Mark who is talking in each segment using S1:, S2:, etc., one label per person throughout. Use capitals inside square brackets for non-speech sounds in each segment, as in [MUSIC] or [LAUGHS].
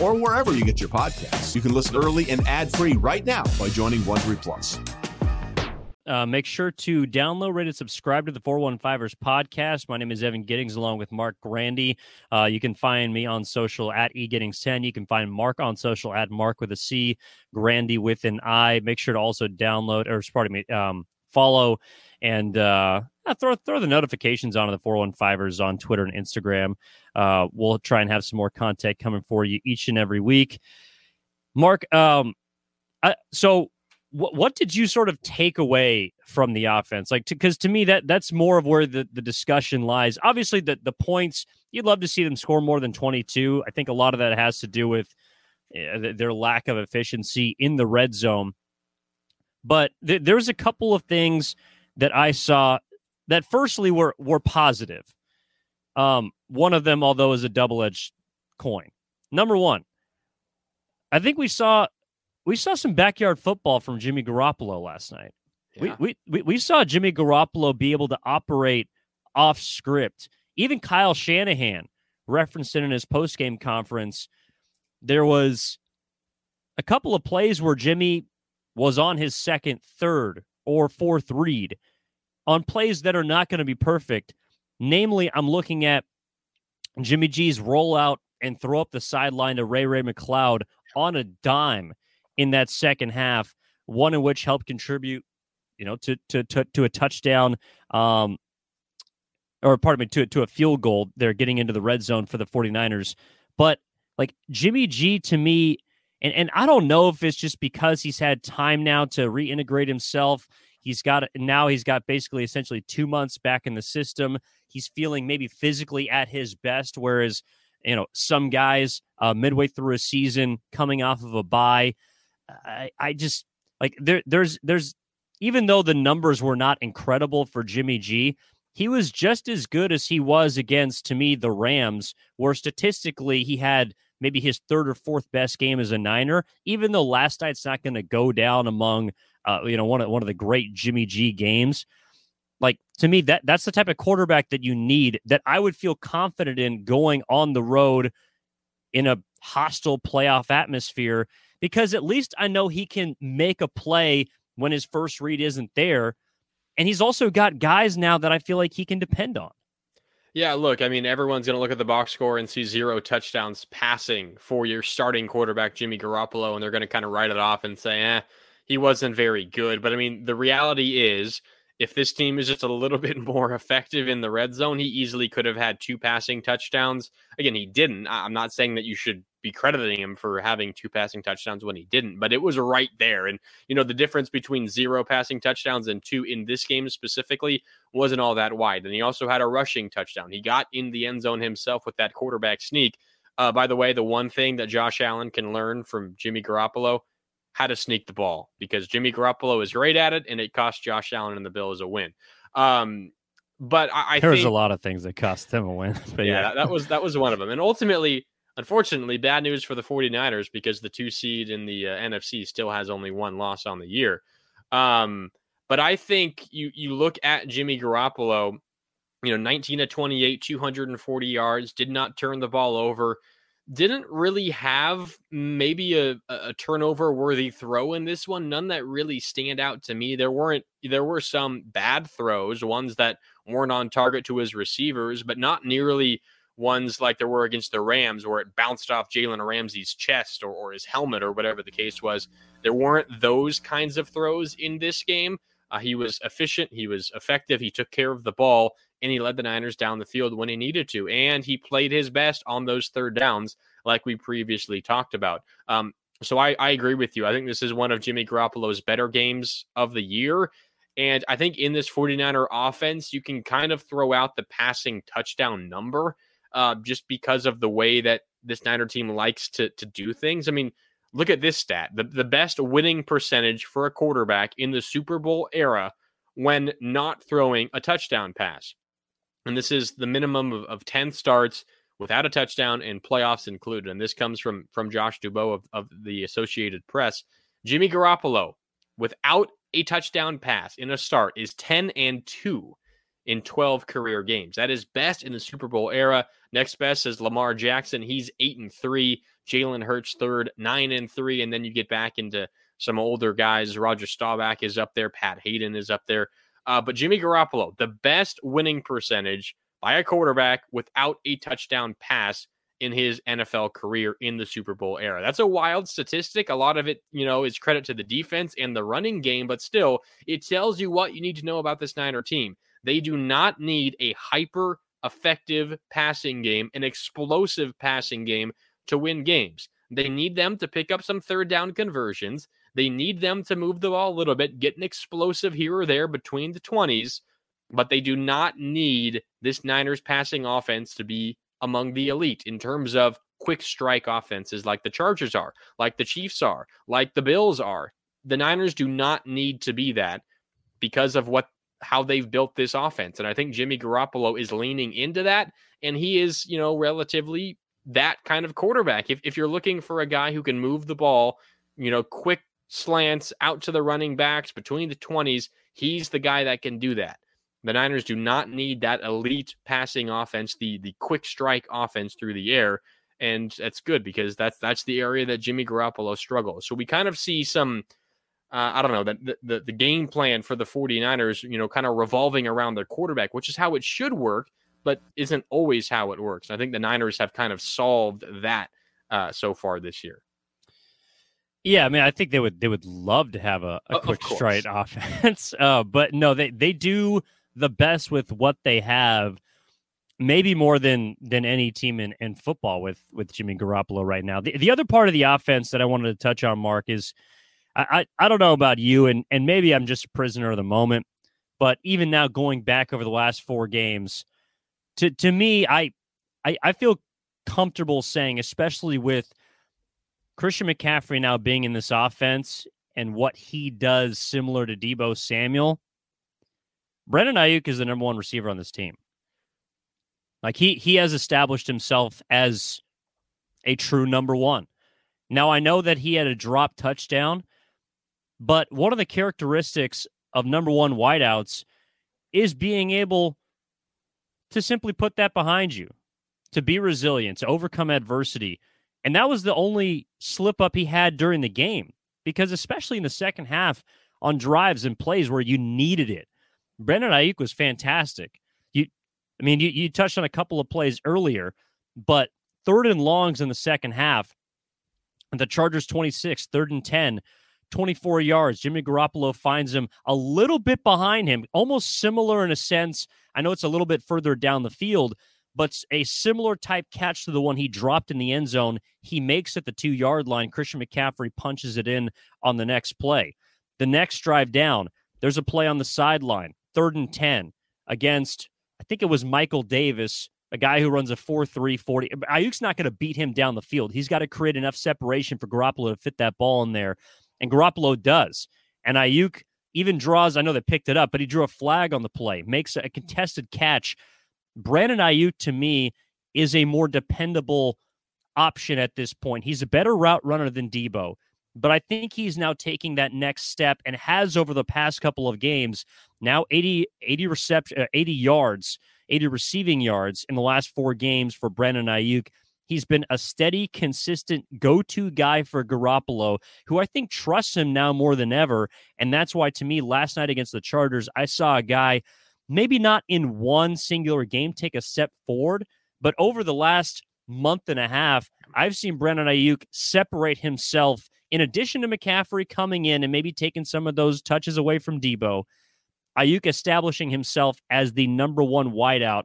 S1: or wherever you get your podcasts. You can listen early and ad-free right now by joining Wondery Plus.
S2: Uh, make sure to download, rate, and subscribe to the 415ers podcast. My name is Evan Giddings along with Marc Grandi. Uh, you can find me on social at eGiddings10. You can find Marc on social at Marc with a C, Grandi with an I. Make sure to also download, or pardon me, um, follow and uh, throw throw the notifications on to the 415ers on Twitter and Instagram. Uh, we'll try and have some more content coming for you each and every week. Marc, um, I, so what what did you sort of take away from the offense? Like, because to, to, me that that's more of where the, the discussion lies. Obviously, the the points you'd love to see them score more than twenty two. I think a lot of that has to do with uh, their lack of efficiency in the red zone. But th- there's a couple of things that I saw that firstly were were positive. Um, one of them, although, is a double edged coin. Number one, I think we saw we saw some backyard football from Jimmy Garoppolo last night. Yeah. We, we we saw Jimmy Garoppolo be able to operate off script. Even Kyle Shanahan referenced it in his post game conference. There was a couple of plays where Jimmy was on his second, third, or fourth read on plays that are not going to be perfect. Namely, I'm looking at Jimmy G's rollout and throw up the sideline to Ray Ray McCloud on a dime in that second half, one in which helped contribute, you know, to to to, to a touchdown, um, or pardon me, to to a field goal. They're getting into the red zone for the 49ers. But like Jimmy G to me, and and I don't know if it's just because he's had time now to reintegrate himself. He's got now he's got basically essentially two months back in the system. He's feeling maybe physically at his best, whereas you know some guys uh, midway through a season coming off of a bye I, I just like there there's there's even though the numbers were not incredible for Jimmy G, he was just as good as he was against to me the Rams, where statistically he had maybe his third or fourth best game as a Niner. Even though last night's not going to go down among uh, you know one of one of the great Jimmy G games. Like to me, that that's the type of quarterback that you need. That I would feel confident in going on the road in a hostile playoff atmosphere because at least I know he can make a play when his first read isn't there. And he's also got guys now that I feel like he can depend on.
S3: Yeah, look, I mean, everyone's going to look at the box score and see zero touchdowns passing for your starting quarterback, Jimmy Garoppolo, and they're going to kind of write it off and say, eh, he wasn't very good. But I mean, the reality is, if this team is just a little [LAUGHS] bit more effective in the red zone, he easily could have had two passing touchdowns. Again, he didn't. I'm not saying that you should be crediting him for having two passing touchdowns when he didn't, but it was right there. And, you know, the difference between zero passing touchdowns and two in this game specifically wasn't all that wide. And he also had a rushing touchdown. He got in the end zone himself with that quarterback sneak. Uh, by the way, the one thing that Josh Allen can learn from Jimmy Garoppolo, how to sneak the ball, because Jimmy Garoppolo is great at it, and it cost Josh Allen and the Bills a win. Um, but I, I
S2: there's
S3: think,
S2: a lot of things that cost them a win. [LAUGHS] But
S3: yeah,
S2: yeah,
S3: that, that was that was one of them. And ultimately, unfortunately, bad news for the 49ers because the two seed in the uh, NFC still has only one loss on the year. Um, but I think you you look at Jimmy Garoppolo, you know, 19 to 28, 240 yards, did not turn the ball over, didn't really have maybe a, a turnover worthy throw in this one. None that really stand out to me. There weren't there were some bad throws, ones that weren't on target to his receivers, but not nearly ones like there were against the Rams where it bounced off Jalen Ramsey's chest or, or his helmet or whatever the case was. There weren't those kinds of throws in this game. Uh, he was efficient, he was effective, he took care of the ball, and he led the Niners down the field when he needed to. And he played his best on those third downs, like we previously talked about. Um, so I, I agree with you. I think this is one of Jimmy Garoppolo's better games of the year. And I think in this 49er offense, you can kind of throw out the passing touchdown number uh, just because of the way that this Niner team likes to, to do things. I mean, look at this stat the, the best winning percentage for a quarterback in the Super Bowl era when not throwing a touchdown pass. And this is the minimum of, of 10 starts without a touchdown and playoffs included. And this comes from, from Josh Dubow of, of the Associated Press. Jimmy Garoppolo, without a touchdown pass in a start, is 10 and 2 in 12 career games. That is best in the Super Bowl era. Next best is Lamar Jackson. He's 8 and 3. Jalen Hurts third, 9 and 3 and then you get back into some older guys. Roger Staubach is up there, Pat Haden is up there. Uh, but Jimmy Garoppolo, the best winning percentage by a quarterback without a touchdown pass in his NFL career in the Super Bowl era. That's a wild statistic. A lot of it, you know, is credit to the defense and the running game, but still, it tells you what you need to know about this Niner team. They do not need a hyper effective passing game, an explosive passing game to win games. They need them to pick up some third down conversions. They need them to move the ball a little bit, get an explosive here or there between the 20s, but they do not need this Niners passing offense to be among the elite in terms of quick strike offenses like the Chargers are, like the Chiefs are, like the Bills are. The Niners do not need to be that because of what how they've built this offense. And I think Jimmy Garoppolo is leaning into that. And he is, you know, relatively that kind of quarterback. If, if you're looking for a guy who can move the ball, you know, quick slants out to the running backs between the 20s, he's the guy that can do that. The Niners do not need that elite passing offense, the the quick strike offense through the air, and that's good because that's that's the area that Jimmy Garoppolo struggles. So we kind of see some uh, I don't know that the, the the game plan for the 49ers, you know, kind of revolving around their quarterback, which is how it should work, but isn't always how it works. I think the Niners have kind of solved that uh, so far this year.
S2: Yeah, I mean, I think they would they would love to have a, a quick strike offense, [LAUGHS] uh, but no, they they do the best with what they have, maybe more than than any team in, in football with with Jimmy Garoppolo right now. The, the other part of the offense that I wanted to touch on, Marc, is I, I, I don't know about you, and and maybe I'm just a prisoner of the moment, but even now going back over the last four games, to to me, I I, I feel comfortable saying, especially with Christian McCaffrey now being in this offense and what he does similar to Deebo Samuel, Brandon Aiyuk is the number one receiver on this team. Like he he has established himself as a true number one. Now I know that he had a drop touchdown, but one of the characteristics of number one wideouts is being able to simply put that behind you, to be resilient, to overcome adversity. And that was the only slip up he had during the game because, especially in the second half on drives and plays where you needed it, Brandon Aiyuk was fantastic. You, I mean, you, you touched on a couple of plays earlier, but third and longs in the second half, the Chargers 26, third and 10, 24 yards. Jimmy Garoppolo finds him a little bit behind him, almost similar in a sense. I know it's a little bit further down the field, but a similar type catch to the one he dropped in the end zone, he makes at the two yard line. Christian McCaffrey punches it in on the next play. The next drive down, there's a play on the sideline, third and 10 against, I think it was Michael Davis, a guy who runs a 4 3 40. Aiyuk's not going to beat him down the field. He's got to create enough separation for Garoppolo to fit that ball in there. And Garoppolo does. And Aiyuk even draws, I know they picked it up, but he drew a flag on the play, makes a contested catch. Brandon Aiyuk, to me, is a more dependable option at this point. He's a better route runner than Deebo, but I think he's now taking that next step and has over the past couple of games now 80, 80 reception, uh, 80 yards, 80 receiving yards in the last four games for Brandon Aiyuk. He's been a steady, consistent go to guy for Garoppolo, who I think trusts him now more than ever. And that's why, to me, last night against the Chargers, I saw a guy, maybe not in one singular game, take a step forward, but over the last month and a half, I've seen Brandon Aiyuk separate himself in addition to McCaffrey coming in and maybe taking some of those touches away from Deebo. Aiyuk establishing himself as the number one wideout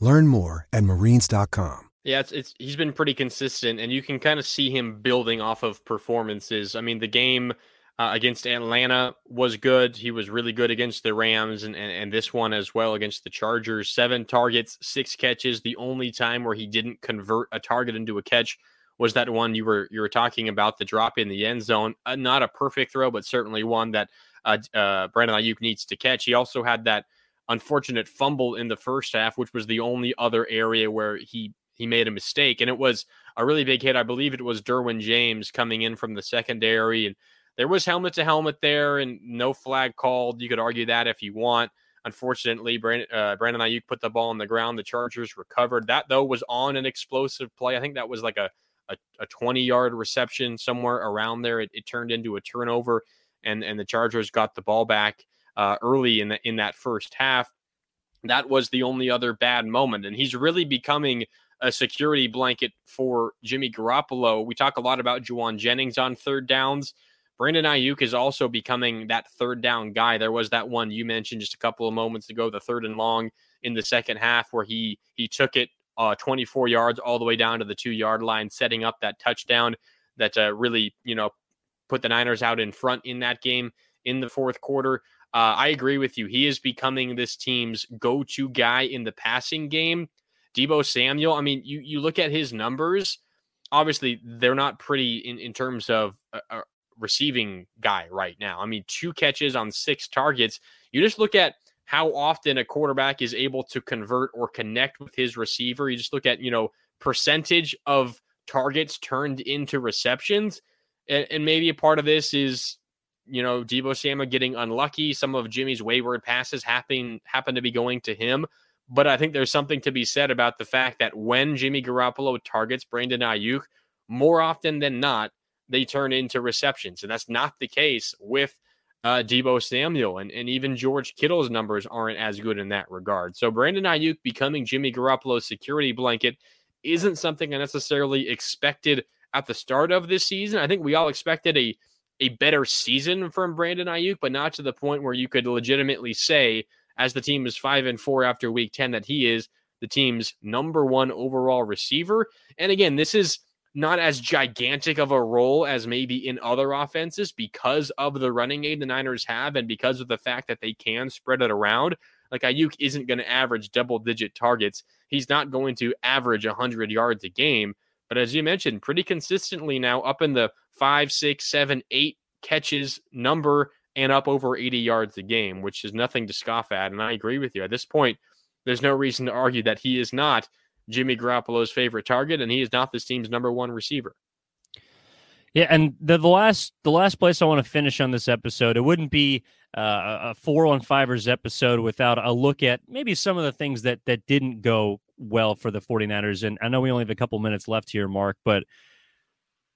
S4: Learn more at marines.com.
S3: Yeah, it's, it's he's been pretty consistent, and you can kind of see him building off of performances. I mean, the game uh, against Atlanta was good. He was really good against the Rams, and, and and this one as well against the Chargers. Seven targets, six catches. The only time where he didn't convert a target into a catch was that one you were you were talking about, the drop in the end zone. Uh, not a perfect throw, but certainly one that uh, uh, Brandon Aiyuk needs to catch. He also had that unfortunate fumble in the first half, which was the only other area where he he made a mistake, and it was a really big hit. I believe it was Derwin James coming in from the secondary, and there was helmet to helmet there, and no flag called. You could argue that if you want. Unfortunately, Brandon, uh, Brandon Aiyuk put the ball on the ground. The Chargers recovered. That though was on an explosive play. I think that was like a a, a 20 yard reception somewhere around there. It, it, turned into a turnover, and and the Chargers got the ball back uh, early in the, in that first half. That was the only other bad moment, and he's really becoming a security blanket for Jimmy Garoppolo. We talk a lot about Jauan Jennings on third downs. Brandon Aiyuk is also becoming that third down guy. There was that one you mentioned just a couple of moments ago, the third and long in the second half, where he he took it uh, 24 yards all the way down to the two yard line, setting up that touchdown that uh, really you know put the Niners out in front in that game in the fourth quarter. Uh, I agree with you. He is becoming this team's go-to guy in the passing game. Deebo Samuel. I mean, you you look at his numbers. Obviously, they're not pretty in, in terms of a, a receiving guy right now. I mean, two catches on six targets. You just look at how often a quarterback is able to convert or connect with his receiver. You just look at, you know, percentage of targets turned into receptions. And, and maybe a part of this is you know, Deebo Samuel getting unlucky. Some of Jimmy's wayward passes happen happen to be going to him. But I think there's something to be said about the fact that when Jimmy Garoppolo targets Brandon Aiyuk, more often than not, they turn into receptions. And that's not the case with uh, Deebo Samuel. And, and even George Kittle's numbers aren't as good in that regard. So Brandon Aiyuk becoming Jimmy Garoppolo's security blanket isn't something I necessarily expected at the start of this season. I think we all expected a a better season from Brandon Aiyuk, but not to the point where you could legitimately say, as the team is five and four after week 10, that he is the team's number one overall receiver. And again, this is not as gigantic of a role as maybe in other offenses because of the running game the Niners have and because of the fact that they can spread it around. Like Aiyuk isn't going to average double digit targets. He's not going to average 100 yards a game. But as you mentioned, pretty consistently now up in the five, six, seven, eight catches number and up over 80 yards a game, which is nothing to scoff at. And I agree with you. At this point, there's no reason to argue that he is not Jimmy Garoppolo's favorite target and he is not this team's number one receiver.
S2: Yeah, and the, the last the last place I want to finish on this episode, it wouldn't be uh, a four on fivers episode without a look at maybe some of the things that that didn't go well for the 49ers. And I know we only have a couple minutes left here, Marc, but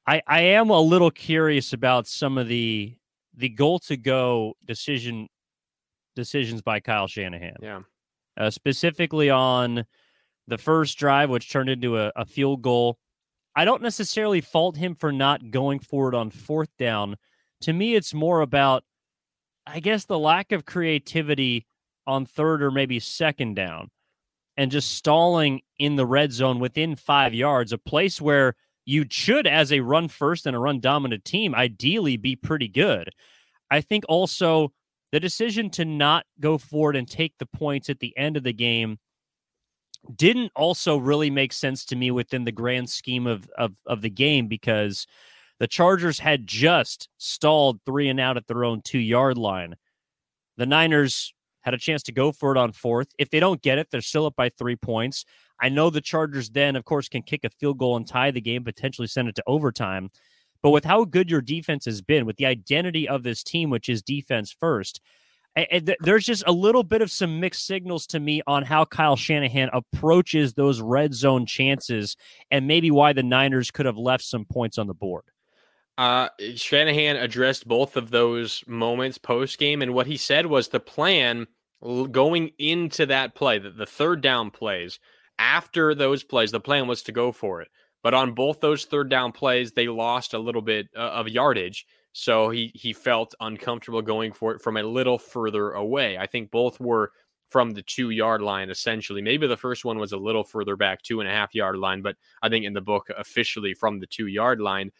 S2: I, I am a little curious about some of the the goal to go decision decisions by Kyle Shanahan.
S3: Yeah.
S2: Uh, specifically on the first drive, which turned into a, a field goal. I don't necessarily fault him for not going forward on fourth down. To me, it's more about, I guess, the lack of creativity on third or maybe second down and just stalling in the red zone within five yards, a place where you should, as a run first and a run dominant team, ideally be pretty good. I think also the decision to not go forward and take the points at the end of the game didn't also really make sense to me within the grand scheme of, of, of the game because the Chargers had just stalled three and out at their own two yard line. The Niners had a chance to go for it on fourth. If they don't get it, they're still up by three points. I know the Chargers then, of course, can kick a field goal and tie the game, potentially send it to overtime. But with how good your defense has been, with the identity of this team, which is defense first, there's just a little bit of some mixed signals to me on how Kyle Shanahan approaches those red zone chances and maybe why the Niners could have left some points on the board.
S3: Uh, Shanahan addressed both of those moments post game, and what he said was the plan going into that play, the, the third down plays, after those plays, the plan was to go for it. But on both those third down plays, they lost a little bit uh, of yardage. So he he felt uncomfortable going for it from a little further away. I think both were from the two yard line, essentially. Maybe the first one was a little further back, two and a half yard line, but I think in the book, officially from the two yard line.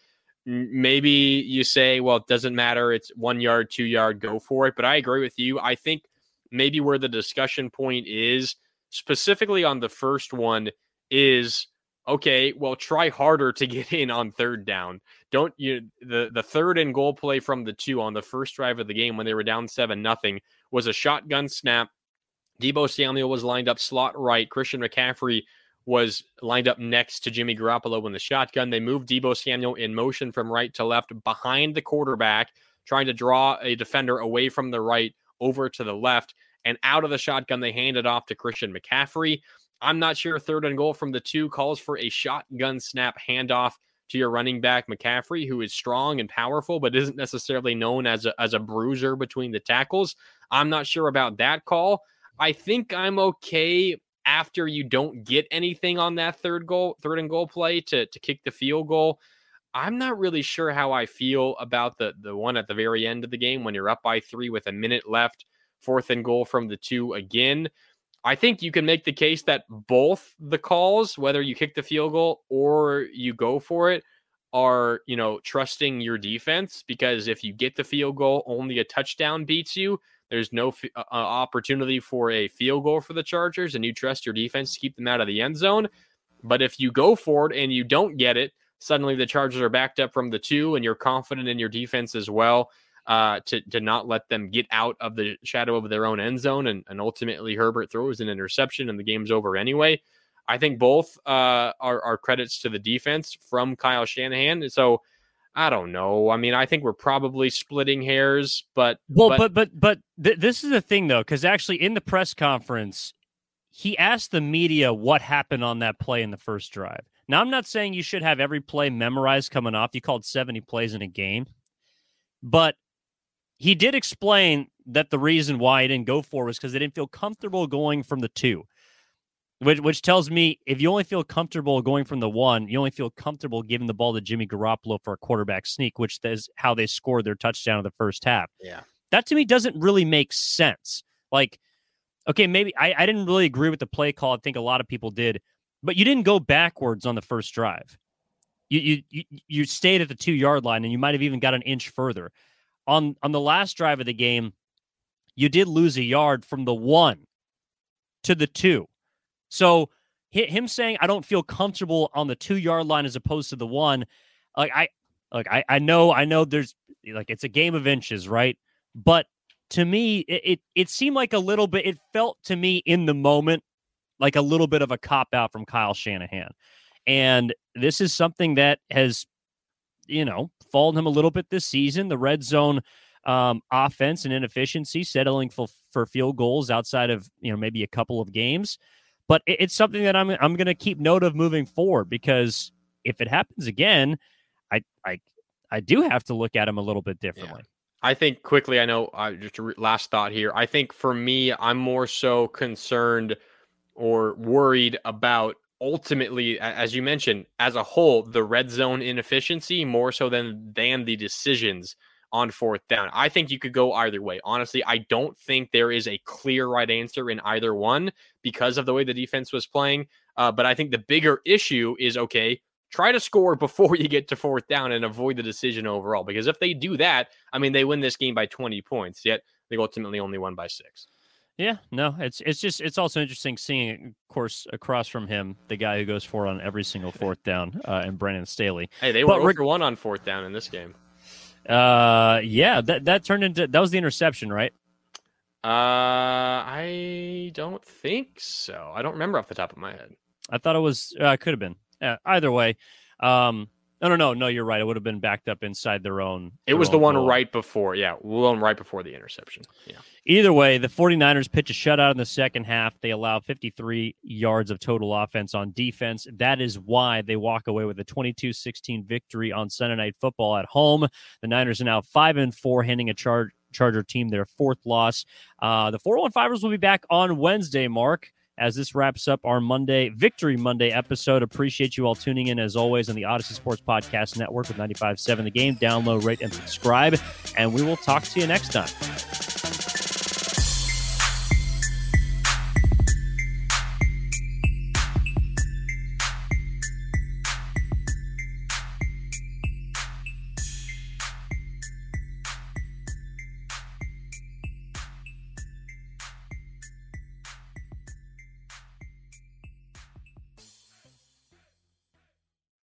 S3: Maybe you say, well, it doesn't matter. It's one yard, two yard, go for it. But I agree with you. I think maybe where the discussion point is, specifically on the first one, is okay, well, try harder to get in on third down. Don't you the the third and goal play from the two on the first drive of the game when they were down seven nothing was a shotgun snap. Deebo Samuel was lined up slot right. Christian McCaffrey was lined up next to Jimmy Garoppolo in the shotgun. They moved Deebo Samuel in motion from right to left behind the quarterback, trying to draw a defender away from the right over to the left. And out of the shotgun, they handed off to Christian McCaffrey. I'm not sure third and goal from the two calls for a shotgun snap handoff to your running back McCaffrey, who is strong and powerful, but isn't necessarily known as a, as a bruiser between the tackles. I'm not sure about that call. I think I'm okay after you don't get anything on that third goal, third and goal play to, to kick the field goal. I'm not really sure how I feel about the the one at the very end of the game when you're up by three with a minute left, fourth and goal from the two again. I think you can make the case that both the calls, whether you kick the field goal or you go for it, are, you know, trusting your defense because if you get the field goal, only a touchdown beats you. There's no f- uh, uh, opportunity for a field goal for the Chargers, and you trust your defense to keep them out of the end zone. But if you go for it and you don't get it, suddenly the Chargers are backed up from the two, and you're confident in your defense as well uh, to to not let them get out of the shadow of their own end zone, and, and ultimately Herbert throws an interception, and the game's over anyway. I think both uh, are, are credits to the defense from Kyle Shanahan. So I don't know. I mean, I think we're probably splitting hairs, but
S2: well, but but but, but th- this is the thing though, because actually in the press conference, he asked the media what happened on that play in the first drive. Now, I'm not saying you should have every play memorized coming off. You called 70 plays in a game, but he did explain that the reason why he didn't go for was because they didn't feel comfortable going from the two, which, which tells me if you only feel comfortable going from the one, you only feel comfortable giving the ball to Jimmy Garoppolo for a quarterback sneak, which is how they scored their touchdown in the first half.
S3: Yeah.
S2: That to me doesn't really make sense. Like, okay, maybe I, I didn't really agree with the play call. I think a lot of people did, but you didn't go backwards on the first drive. You you you, you stayed at the two yard line and you might have even got an inch further on on the last drive of the game, you did lose a yard from the one to the two. So him saying I don't feel comfortable on the two yard line as opposed to the one, like I like I, I know I know there's like it's a game of inches, right? But to me, it, it it seemed like a little bit. It felt to me in the moment like a little bit of a cop out from Kyle Shanahan, and this is something that has you know, fallen him a little bit this season. The red zone um, offense and inefficiency, settling for, for field goals outside of, you know, maybe a couple of games. But it, it's something that I'm I'm going to keep note of moving forward because if it happens again, I I I do have to look at him a little bit differently.
S3: Yeah. I think quickly. I know. Uh, just a re- last thought here. I think for me, I'm more so concerned or worried about ultimately, as you mentioned, as a whole, the red zone inefficiency more so than than the decisions on fourth down. I think you could go either way. Honestly, I don't think there is a clear right answer in either one because of the way the defense was playing. Uh, but I think the bigger issue is okay, try to score [LAUGHS] before you get to fourth down and avoid the decision overall. Because if they do that, I mean, they win this game by 20 points, yet they ultimately only won by six.
S2: Yeah, no, it's it's just it's also interesting seeing, of course, across from him, the guy who goes for on every single fourth down, uh, and Brandon Staley.
S3: Hey, they were over one on fourth down in this game.
S2: Uh, yeah, that that turned into that was the interception, right?
S3: Uh, I don't think so. I don't remember off the top of my head.
S2: I thought it was. Uh, could have been. Uh, either way, um, no, no, no, no. You're right. It would have been backed up inside their own.
S3: It was the one goal. right before. Yeah, one right before the interception. Yeah.
S2: Either way, the 49ers pitch a shutout in the second half. They allow 53 yards of total offense on defense. That is why they walk away with a 22-16 victory on Sunday Night Football at home. The Niners are now five and four, handing a charge. Charger team their fourth loss. Uh, the 415ers will be back on Wednesday, Marc as this wraps up our Monday Victory Monday episode. Appreciate you all tuning in as always on the Audacy Sports Podcast Network with 95.7 The Game. Download, rate, and subscribe. And we will talk to you next time.